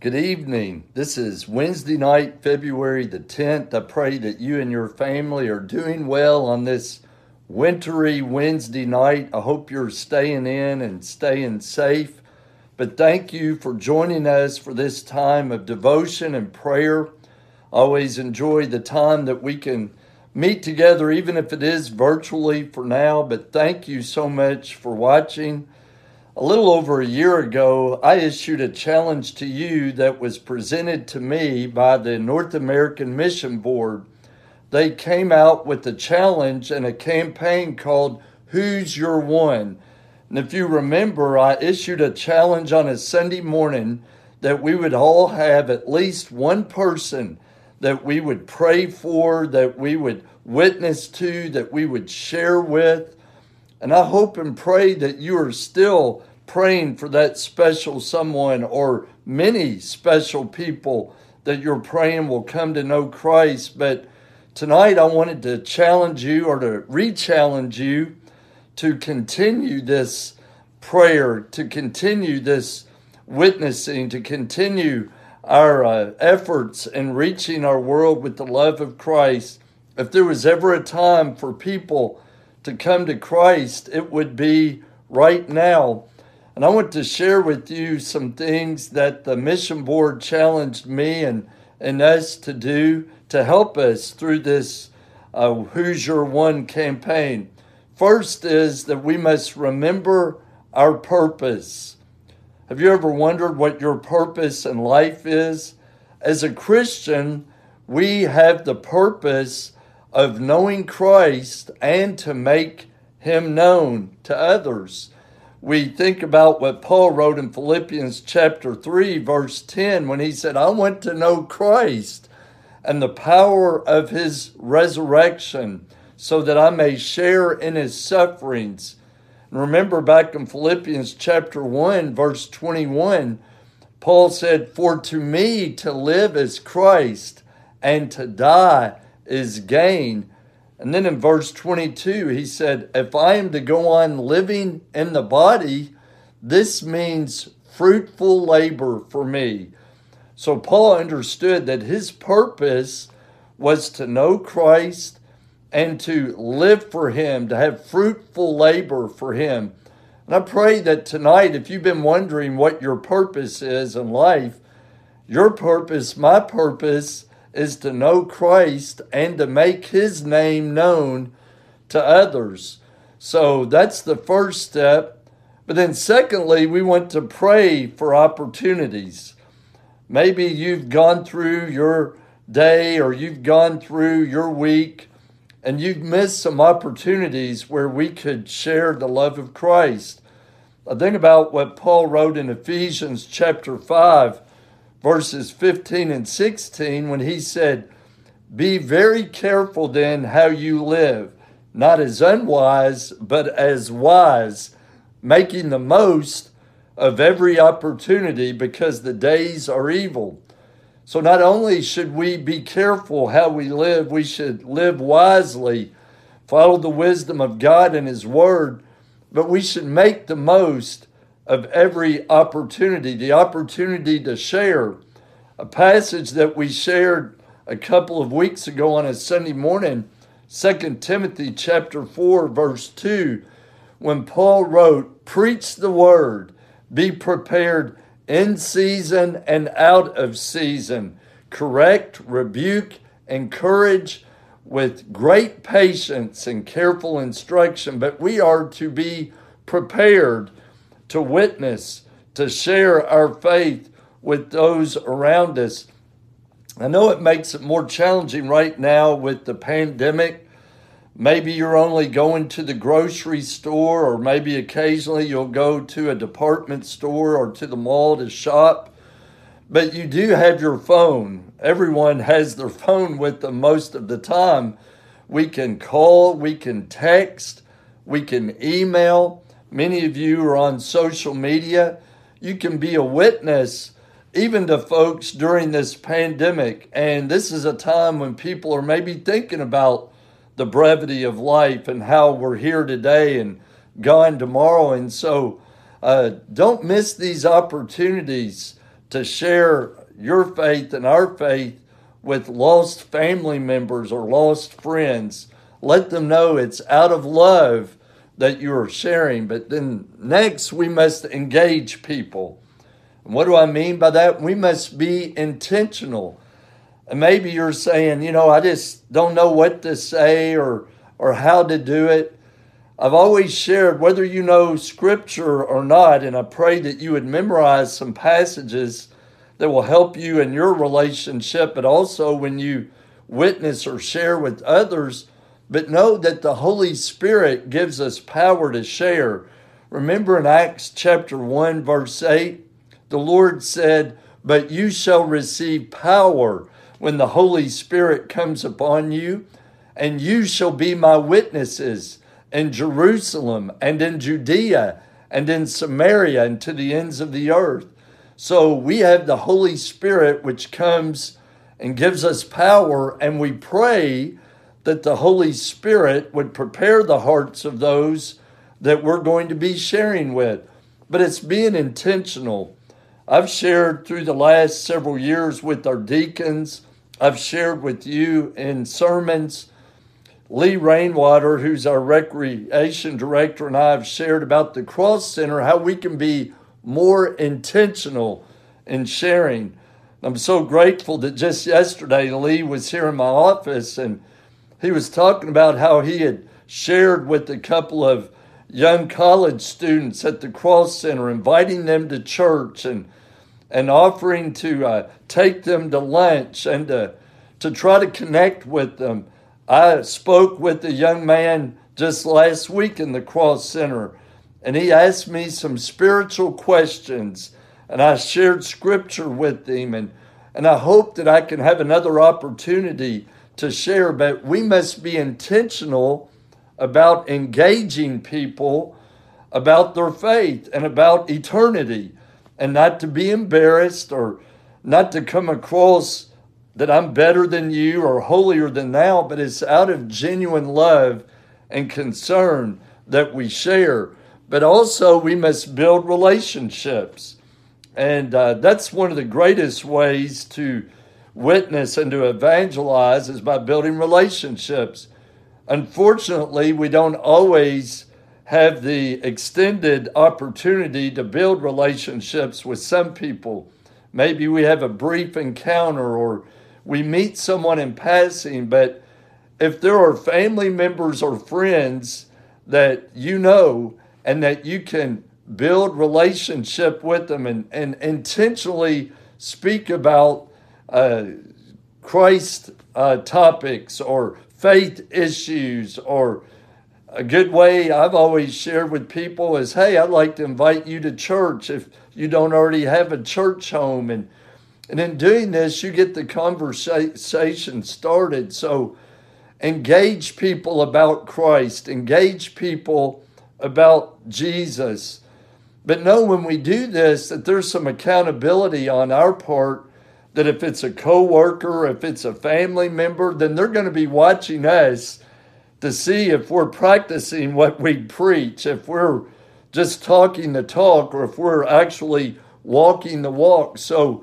Good evening. This is Wednesday night, February the 10th. I pray that you and your family are doing well on this wintry Wednesday night. I hope you're staying in and staying safe. But thank you for joining us for this time of devotion and prayer. I always enjoy the time that we can meet together, even if it is virtually for now. But thank you so much for watching. A little over a year ago, I issued a challenge to you that was presented to me by the North American Mission Board. They came out with a challenge and a campaign called Who's Your One? And if you remember, I issued a challenge on a Sunday morning that we would all have at least one person that we would pray for, that we would witness to, that we would share with. And I hope and pray that you are still praying for that special someone or many special people that you're praying will come to know Christ. But tonight I wanted to challenge you or to re challenge you to continue this prayer, to continue this witnessing, to continue our uh, efforts in reaching our world with the love of Christ. If there was ever a time for people to come to Christ, it would be right now. And I want to share with you some things that the mission board challenged me and, and us to do to help us through this uh, One campaign. First is that we must remember our purpose. Have you ever wondered what your purpose in life is? As a Christian, we have the purpose of knowing Christ and to make him known to others we think about what Paul wrote in Philippians chapter 3, verse 10, when he said, I want to know Christ and the power of his resurrection so that I may share in his sufferings. And remember back in Philippians chapter 1, verse 21, Paul said, For to me to live is Christ, and to die is gain. And then in verse 22, he said, If I am to go on living in the body, this means fruitful labor for me. So Paul understood that his purpose was to know Christ and to live for him, to have fruitful labor for him. And I pray that tonight, if you've been wondering what your purpose is in life, your purpose, my purpose, is to know Christ and to make his name known to others. So that's the first step. But then, secondly, we want to pray for opportunities. Maybe you've gone through your day or you've gone through your week and you've missed some opportunities where we could share the love of Christ. I think about what Paul wrote in Ephesians chapter 5 verses 15 and 16 when he said, Be very careful then how you live, not as unwise, but as wise, making the most of every opportunity because the days are evil. So, not only should we be careful how we live, we should live wisely, follow the wisdom of God and His Word, but we should make the most of every opportunity, the opportunity to share. A passage that we shared a couple of weeks ago on a Sunday morning, 2 Timothy chapter 4 verse 2, when Paul wrote, "Preach the word, be prepared in season and out of season, correct, rebuke, encourage with great patience and careful instruction, but we are to be prepared to witness, to share our faith with those around us. I know it makes it more challenging right now with the pandemic. Maybe you're only going to the grocery store, or maybe occasionally you'll go to a department store or to the mall to shop. But you do have your phone. Everyone has their phone with them most of the time. We can call, we can text, we can email. Many of you are on social media. You can be a witness even to folks during this pandemic. And this is a time when people are maybe thinking about the brevity of life and how we're here today and gone tomorrow. And so uh, don't miss these opportunities to share your faith and our faith with lost family members or lost friends. Let them know it's out of love that you are sharing. But then next, we must engage people. And what do I mean by that? We must be intentional. And maybe you're saying, you know, I just don't know what to say or or how to do it. I've always shared whether you know scripture or not, and I pray that you would memorize some passages that will help you in your relationship, but also when you witness or share with others. But know that the Holy Spirit gives us power to share. Remember in Acts chapter 1, verse 8, the Lord said, But you shall receive power when the Holy Spirit comes upon you, and you shall be my witnesses in Jerusalem and in Judea and in Samaria and to the ends of the earth. So we have the Holy Spirit, which comes and gives us power, and we pray that the Holy Spirit would prepare the hearts of those that we're going to be sharing with. But it's being intentional. I've shared through the last several years with our deacons, I've shared with you in sermons. Lee Rainwater, who's our recreation director, and I have shared about the Cross Center, how we can be more intentional in sharing. I'm so grateful that just yesterday Lee was here in my office and he was talking about how he had shared with a couple of young college students at the Cross Center, inviting them to church and and offering to uh, take them to lunch and to, to try to connect with them. I spoke with a young man just last week in the Cross Center and he asked me some spiritual questions and I shared scripture with him and and I hope that I can have another opportunity to share but we must be intentional about engaging people about their faith and about eternity and not to be embarrassed or not to come across that I'm better than you or holier than thou but it's out of genuine love and concern that we share but also we must build relationships. And uh, that's one of the greatest ways to witness and to evangelize is by building relationships. Unfortunately, we don't always have the extended opportunity to build relationships with some people. Maybe we have a brief encounter or we meet someone in passing, but if there are family members or friends that you know and that you can build relationship with them and, and intentionally speak about uh, Christ uh, topics or faith issues or a good way I've always shared with people is, hey, I'd like to invite you to church if you don't already have a church home. And, and in doing this, you get the conversation started. So engage people about Christ, engage people about Jesus. But know when we do this that there's some accountability on our part that if it's a coworker, if it's a family member, then they're going to be watching us to see if we're practicing what we preach, if we're just talking the talk, or if we're actually walking the walk. So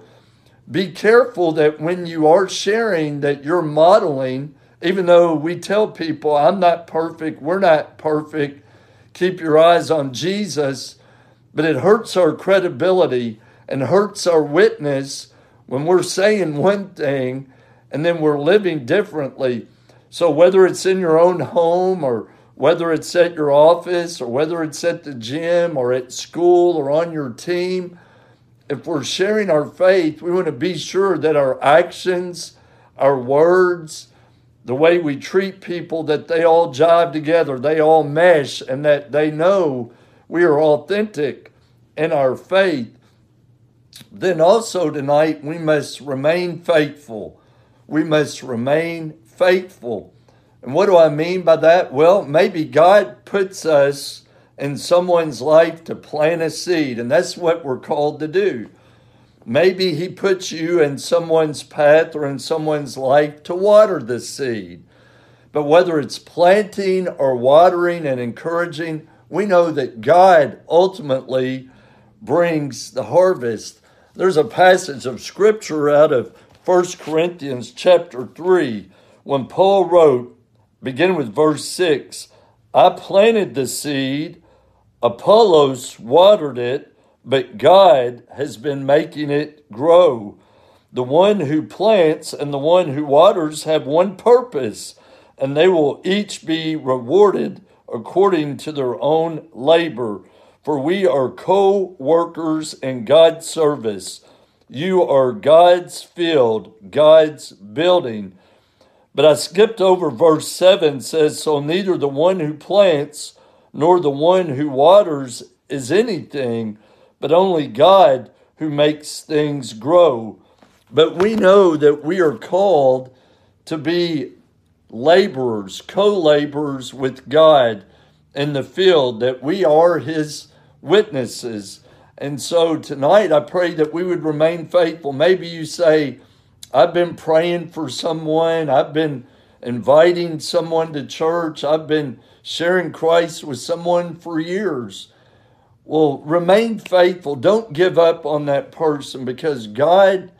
be careful that when you are sharing that you're modeling, even though we tell people, I'm not perfect, we're not perfect, keep your eyes on Jesus, but it hurts our credibility and hurts our witness when we're saying one thing and then we're living differently. So, whether it's in your own home or whether it's at your office or whether it's at the gym or at school or on your team, if we're sharing our faith, we want to be sure that our actions, our words, the way we treat people, that they all jive together, they all mesh, and that they know we are authentic in our faith. Then also tonight, we must remain faithful. We must remain faithful. And what do I mean by that? Well, maybe God puts us in someone's life to plant a seed, and that's what we're called to do. Maybe He puts you in someone's path or in someone's life to water the seed. But whether it's planting or watering and encouraging, we know that God ultimately brings the harvest. There's a passage of scripture out of 1 Corinthians chapter 3 when Paul wrote, beginning with verse 6, I planted the seed, Apollos watered it, but God has been making it grow. The one who plants and the one who waters have one purpose, and they will each be rewarded according to their own labor. For we are co workers in God's service. You are God's field, God's building. But I skipped over verse 7 says, So neither the one who plants nor the one who waters is anything, but only God who makes things grow. But we know that we are called to be laborers, co laborers with God in the field, that we are His witnesses. And so tonight, I pray that we would remain faithful. Maybe you say, I've been praying for someone, I've been inviting someone to church, I've been sharing Christ with someone for years. Well, remain faithful. Don't give up on that person because God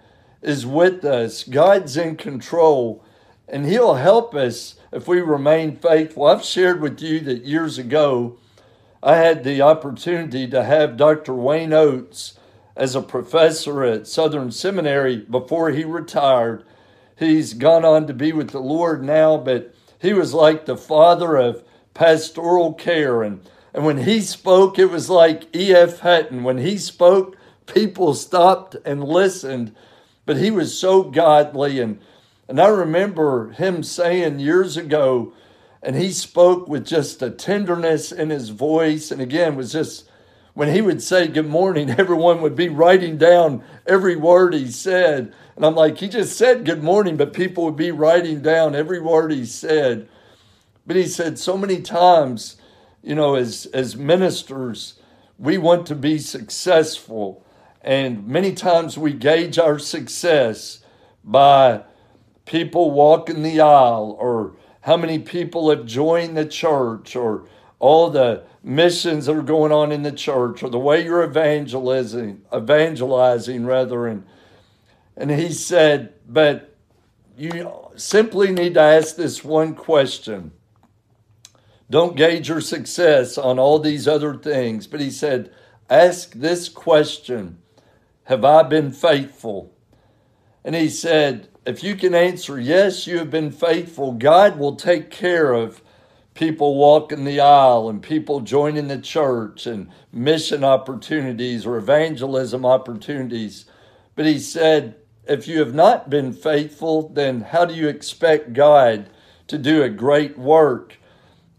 is with us, God's in control, and He'll help us if we remain faithful. I've shared with you that years ago, I had the opportunity to have Dr. Wayne Oates as a professor at Southern Seminary before he retired. He's gone on to be with the Lord now, but he was like the father of pastoral care. And, and when he spoke, it was like E.F. Hutton. When he spoke, people stopped and listened. But he was so godly. And, and I remember him saying years ago, and he spoke with just a tenderness in his voice. And again, was just when he would say good morning, everyone would be writing down every word he said. And I'm like, he just said good morning, but people would be writing down every word he said. But he said so many times, you know, as, as ministers, we want to be successful. And many times we gauge our success by people walking the aisle or how many people have joined the church or all the missions that are going on in the church or the way you're evangelizing evangelizing rather and and he said but you simply need to ask this one question don't gauge your success on all these other things. But he said, Ask this question Have I been faithful? And he said, If you can answer yes, you have been faithful, God will take care of people walking the aisle and people joining the church and mission opportunities or evangelism opportunities. But he said, if you have not been faithful, then how do you expect God to do a great work?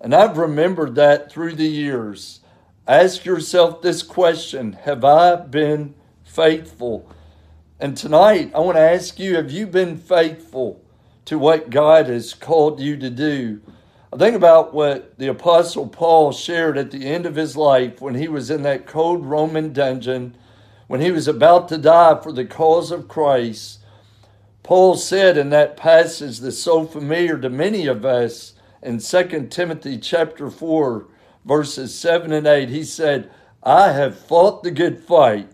And I've remembered that through the years. Ask yourself this question Have I been faithful? And tonight, I want to ask you Have you been faithful to what God has called you to do? I think about what the Apostle Paul shared at the end of his life when he was in that cold Roman dungeon, when he was about to die for the cause of Christ. Paul said in that passage that's so familiar to many of us, in 2 Timothy chapter 4, verses 7 and 8, he said, I have fought the good fight.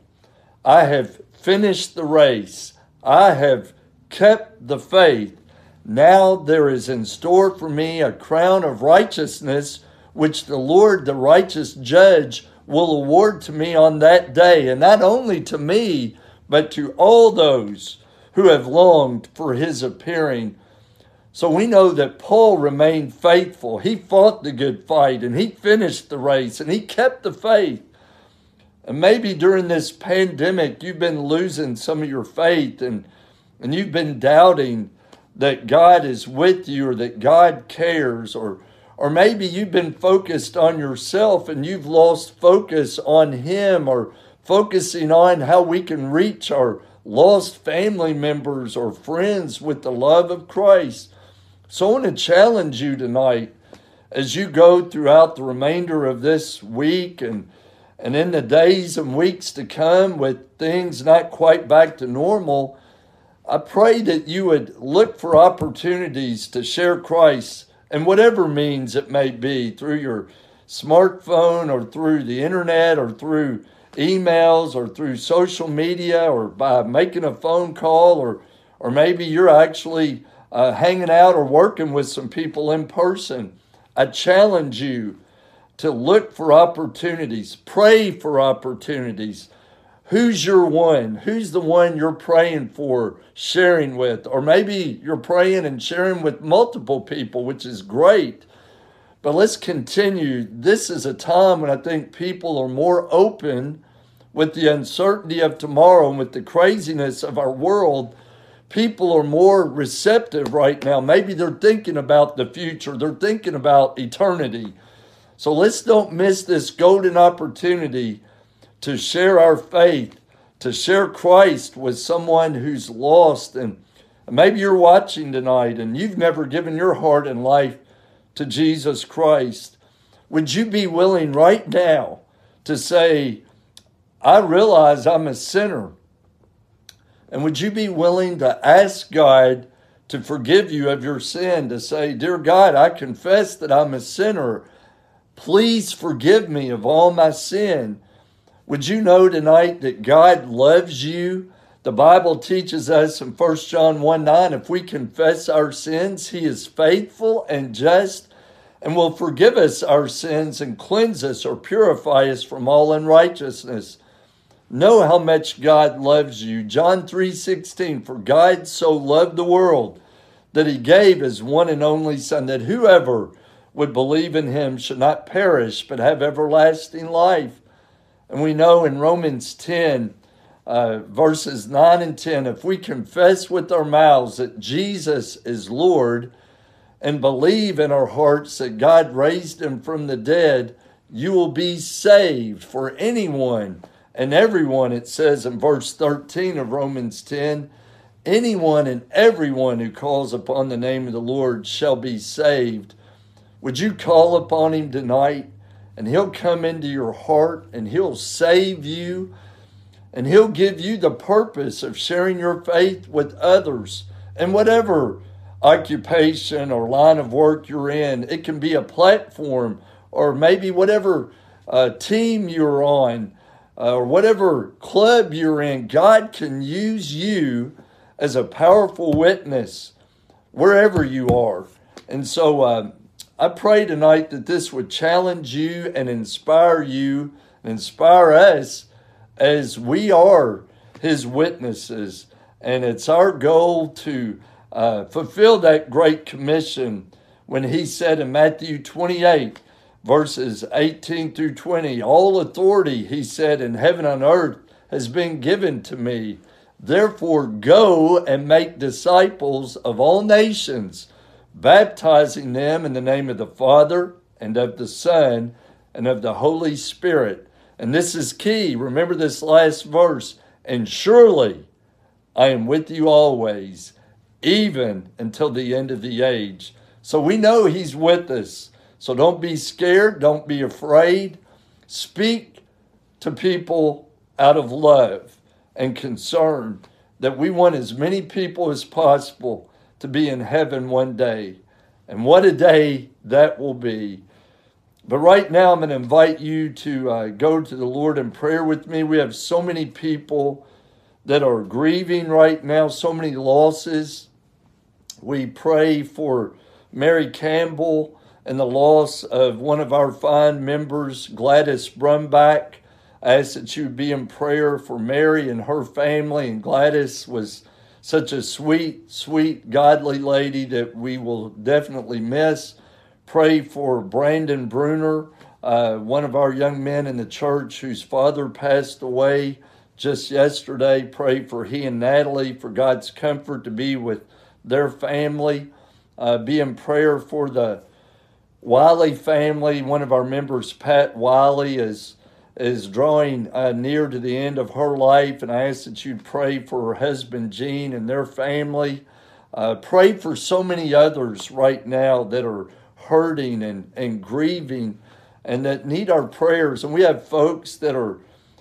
I have finished the race. I have kept the faith. Now there is in store for me a crown of righteousness, which the Lord, the righteous judge, will award to me on that day, and not only to me, but to all those who have longed for his appearing. So we know that Paul remained faithful. He fought the good fight and he finished the race and he kept the faith. And maybe during this pandemic, you've been losing some of your faith and, and you've been doubting that God is with you or that God cares, or, or maybe you've been focused on yourself and you've lost focus on Him or focusing on how we can reach our lost family members or friends with the love of Christ. So I want to challenge you tonight as you go throughout the remainder of this week and and in the days and weeks to come with things not quite back to normal, I pray that you would look for opportunities to share Christ in whatever means it may be through your smartphone or through the internet or through emails or through social media or by making a phone call or or maybe you're actually uh, hanging out or working with some people in person. I challenge you to look for opportunities, pray for opportunities. Who's your one? Who's the one you're praying for, sharing with? Or maybe you're praying and sharing with multiple people, which is great. But let's continue. This is a time when I think people are more open with the uncertainty of tomorrow and with the craziness of our world. People are more receptive right now. Maybe they're thinking about the future, they're thinking about eternity. So let's don't miss this golden opportunity to share our faith, to share Christ with someone who's lost. And maybe you're watching tonight and you've never given your heart and life to Jesus Christ, would you be willing right now to say, I realize I'm a sinner? And would you be willing to ask God to forgive you of your sin, to say, Dear God, I confess that I'm a sinner. Please forgive me of all my sin. Would you know tonight that God loves you? The Bible teaches us in 1 John 1 9, if we confess our sins, He is faithful and just and will forgive us our sins and cleanse us or purify us from all unrighteousness. Know how much God loves you. John 3:16 For God so loved the world that he gave his one and only son that whoever would believe in him should not perish but have everlasting life. And we know in Romans 10 uh, verses 9 and 10 if we confess with our mouths that Jesus is Lord and believe in our hearts that God raised him from the dead, you will be saved. For anyone and everyone, it says in verse 13 of Romans 10, anyone and everyone who calls upon the name of the Lord shall be saved. Would you call upon him tonight? And he'll come into your heart and he'll save you and he'll give you the purpose of sharing your faith with others and whatever occupation or line of work you're in. It can be a platform or maybe whatever uh, team you're on uh, or whatever club you're in. God can use you as a powerful witness wherever you are. And so uh, I pray tonight that this would challenge you and inspire you and inspire us as we are his witnesses. And it's our goal to uh, fulfilled that great commission when he said in Matthew 28, verses 18 through 20, All authority, he said, in heaven and earth has been given to me. Therefore, go and make disciples of all nations, baptizing them in the name of the Father and of the Son and of the Holy Spirit. And this is key. Remember this last verse. And surely I am with you always even until the end of the age. So we know He's with us. So don't be scared, don't be afraid. Speak to people out of love and concern that we want as many people as possible to be in heaven one day. And what a day that will be. But right now, I'm going to invite you to uh, go to the Lord in prayer with me. We have so many people that are grieving right now, so many losses. We pray for Mary Campbell and the loss of one of our fine members, Gladys Brumback. I ask that you be in prayer for Mary and her family. And Gladys was such a sweet, sweet, godly lady that we will definitely miss. Pray for Brandon Bruner, uh, one of our young men in the church whose father passed away just yesterday. Pray for he and Natalie for God's comfort to be with their family. Uh, be in prayer for the Wiley family. One of our members, Pat Wiley, is is drawing uh, near to the end of her life, and I ask that you pray for her husband Gene and their family. Uh, pray for so many others right now that are hurting and, and grieving and that need our prayers. And we have folks that are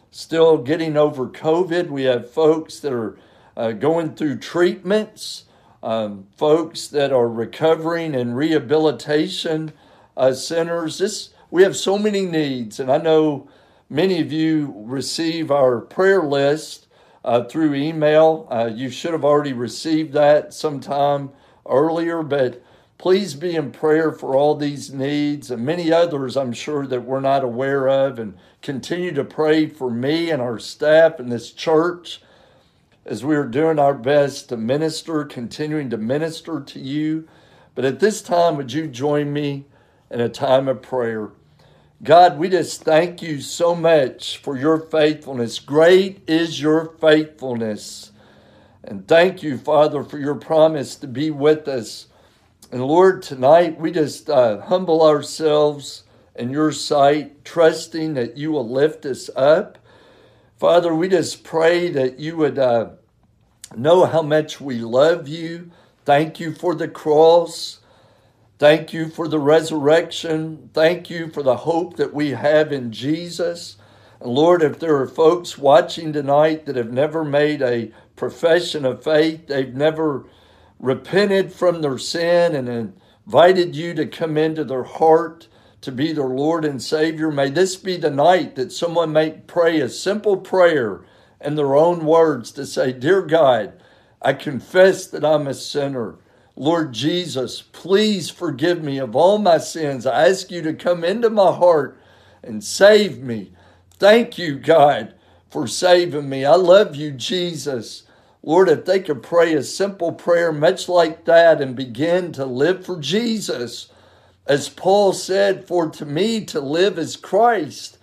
still getting over COVID. We have folks that are uh, going through treatments um, folks that are recovering and rehabilitation uh, centers. This we have so many needs, and I know many of you receive our prayer list uh, through email. Uh, you should have already received that sometime earlier, but please be in prayer for all these needs and many others I'm sure that we're not aware of. And continue to pray for me and our staff and this church as we are doing our best to minister, continuing to minister to you. But at this time, would you join me in a time of prayer? God, we just thank you so much for your faithfulness. Great is your faithfulness. And thank you, Father, for your promise to be with us. And Lord, tonight we just uh, humble ourselves in your sight, trusting that you will lift us up. Father, we just pray that you would uh, know how much we love you. Thank you for the cross. Thank you for the resurrection. Thank you for the hope that we have in Jesus. And Lord, if there are folks watching tonight that have never made a profession of faith, they've never repented from their sin and invited you to come into their heart to be their Lord and Savior. May this be the night that someone may pray a simple prayer in their own words to say, Dear God, I confess that I'm a sinner. Lord Jesus, please forgive me of all my sins. I ask you to come into my heart and save me. Thank you, God, for saving me. I love you, Jesus. Lord, if they could pray a simple prayer much like that and begin to live for Jesus, as Paul said, for to me to live is Christ.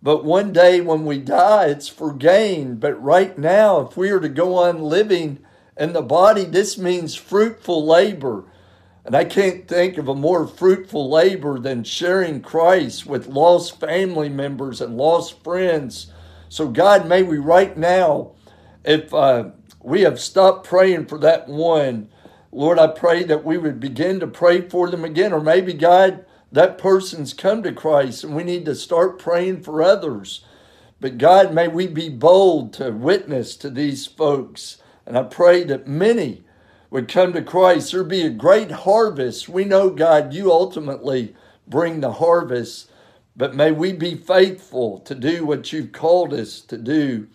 But one day when we die, it's for gain. But right now, if we are to go on living in the body, this means fruitful labor. And I can't think of a more fruitful labor than sharing Christ with lost family members and lost friends. So, God, may we right now, if uh, we have stopped praying for that one, Lord, I pray that we would begin to pray for them again. Or maybe, God, that person's come to Christ and we need to start praying for others. But God, may we be bold to witness to these folks. And I pray that many would come to Christ. There'd be a great harvest. We know, God, you ultimately bring the harvest. But may we be faithful to do what you've called us to do.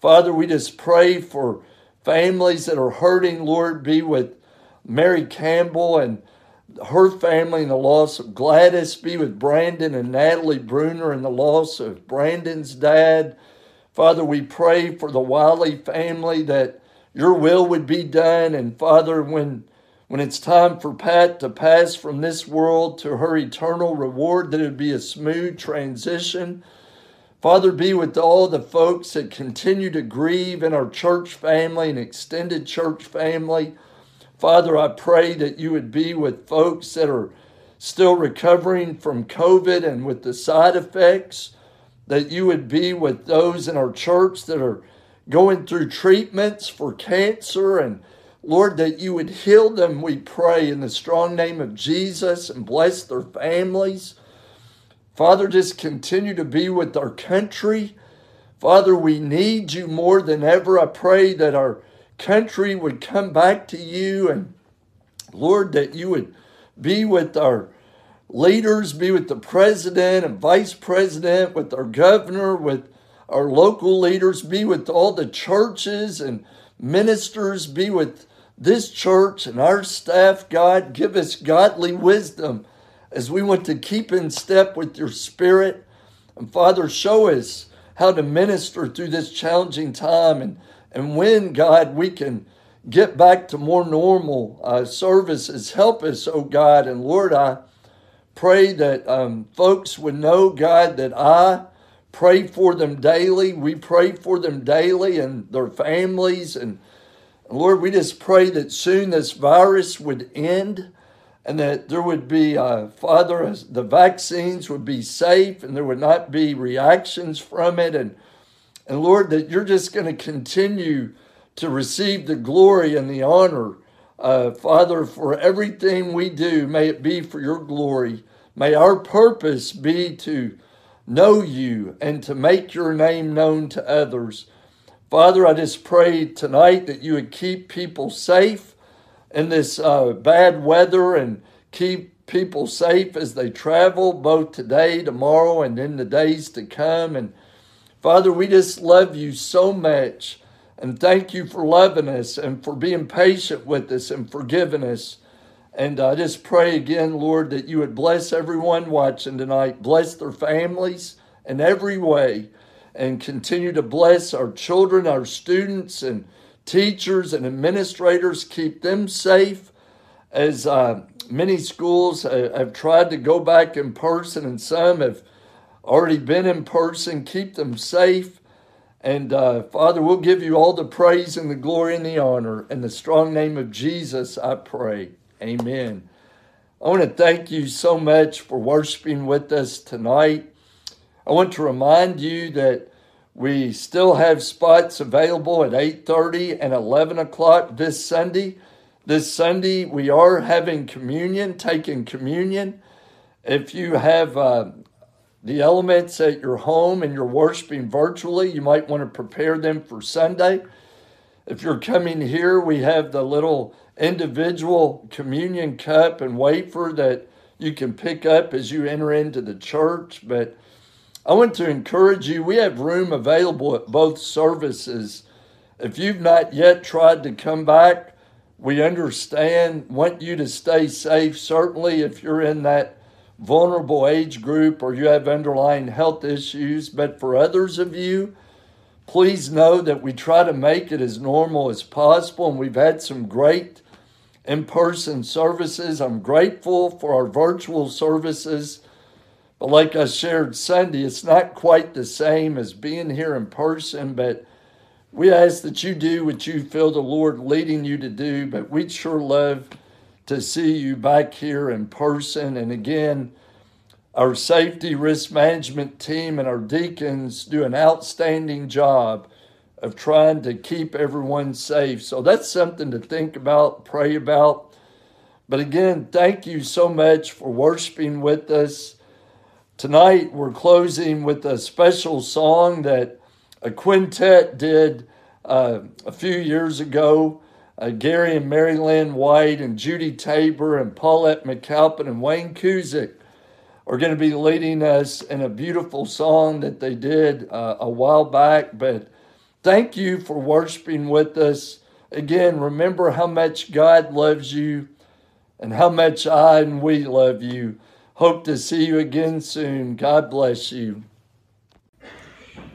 Father, we just pray for families that are hurting. Lord, be with Mary Campbell and her family and the loss of Gladys. Be with Brandon and Natalie Bruner and the loss of Brandon's dad. Father, we pray for the Wiley family that your will would be done. And Father, when when it's time for Pat to pass from this world to her eternal reward, that it would be a smooth transition. Father, be with all the folks that continue to grieve in our church family and extended church family. Father, I pray that you would be with folks that are still recovering from COVID and with the side effects, that you would be with those in our church that are going through treatments for cancer and Lord, that you would heal them, we pray, in the strong name of Jesus and bless their families. Father, just continue to be with our country. Father, we need you more than ever. I pray that our country would come back to you and Lord, that you would be with our leaders, be with the president and vice president, with our governor, with our local leaders, be with all the churches and ministers, be with this church and our staff, God. Give us godly wisdom as we want to keep in step with your spirit. And Father, show us how to minister through this challenging time and and when, God, we can get back to more normal uh, services, help us, oh God. And Lord, I pray that um, folks would know, God, that I pray for them daily. We pray for them daily and their families. And, Lord, we just pray that soon this virus would end and that there would be, uh, Father, the vaccines would be safe and there would not be reactions from it. And and Lord, that you're just going to continue to receive the glory and the honor. Uh, Father, for everything we do, may it be for your glory. May our purpose be to know you and to make your name known to others. Father, I just pray tonight that you would keep people safe in this uh, bad weather and keep people safe as they travel, both today, tomorrow, and in the days to come. And Father, we just love you so much. And thank you for loving us and for being patient with us and forgiving us. And I just pray again, Lord, that you would bless everyone watching tonight, bless their families in every way, and continue to bless our children, our students, and teachers and administrators. Keep them safe as uh, many schools have tried to go back in person, and some have already been in person. Keep them safe. And uh, Father, we'll give you all the praise and the glory and the honor. In the strong name of Jesus, I pray. Amen. I want to thank you so much for worshiping with us tonight. I want to remind you that we still have spots available at 8:30 and 11 o'clock this Sunday. This Sunday we are having communion, taking communion. If you have uh, the elements at your home and you're worshiping virtually, you might want to prepare them for Sunday. If you're coming here, we have the little individual communion cup and wafer that you can pick up as you enter into the church. But I want to encourage you, we have room available at both services. If you've not yet tried to come back, we understand, want you to stay safe. Certainly, if you're in that vulnerable age group or you have underlying health issues, but for others of you, please know that we try to make it as normal as possible. And we've had some great in person services. I'm grateful for our virtual services. But like I shared Sunday, it's not quite the same as being here in person. But we ask that you do what you feel the Lord leading you to do. But we'd sure love to see you back here in person. And again, our safety risk management team and our deacons do an outstanding job of trying to keep everyone safe. So that's something to think about, pray about. But again, thank you so much for worshiping with us. Tonight, we're closing with a special song that a quintet did uh, a few years ago. Uh, Gary and Mary Lynn White and Judy Tabor and Paulette McAlpin and Wayne Kuzik are going to be leading us in a beautiful song that they did uh, a while back. But Thank you for worshiping with us. Again, remember how much God loves you and how much I and we love you. Hope to see you again soon. God bless you.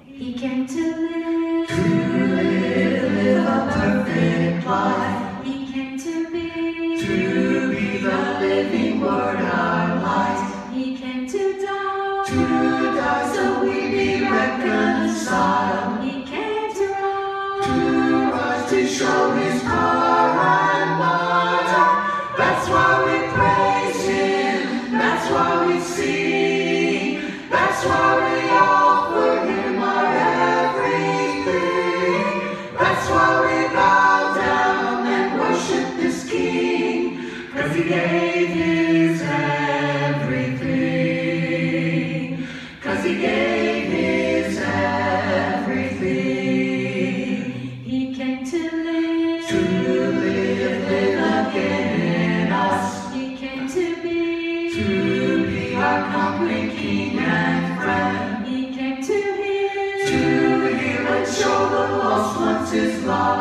He came to live, to live, a perfect life. He came to heal, to heal and show the lost ones His love.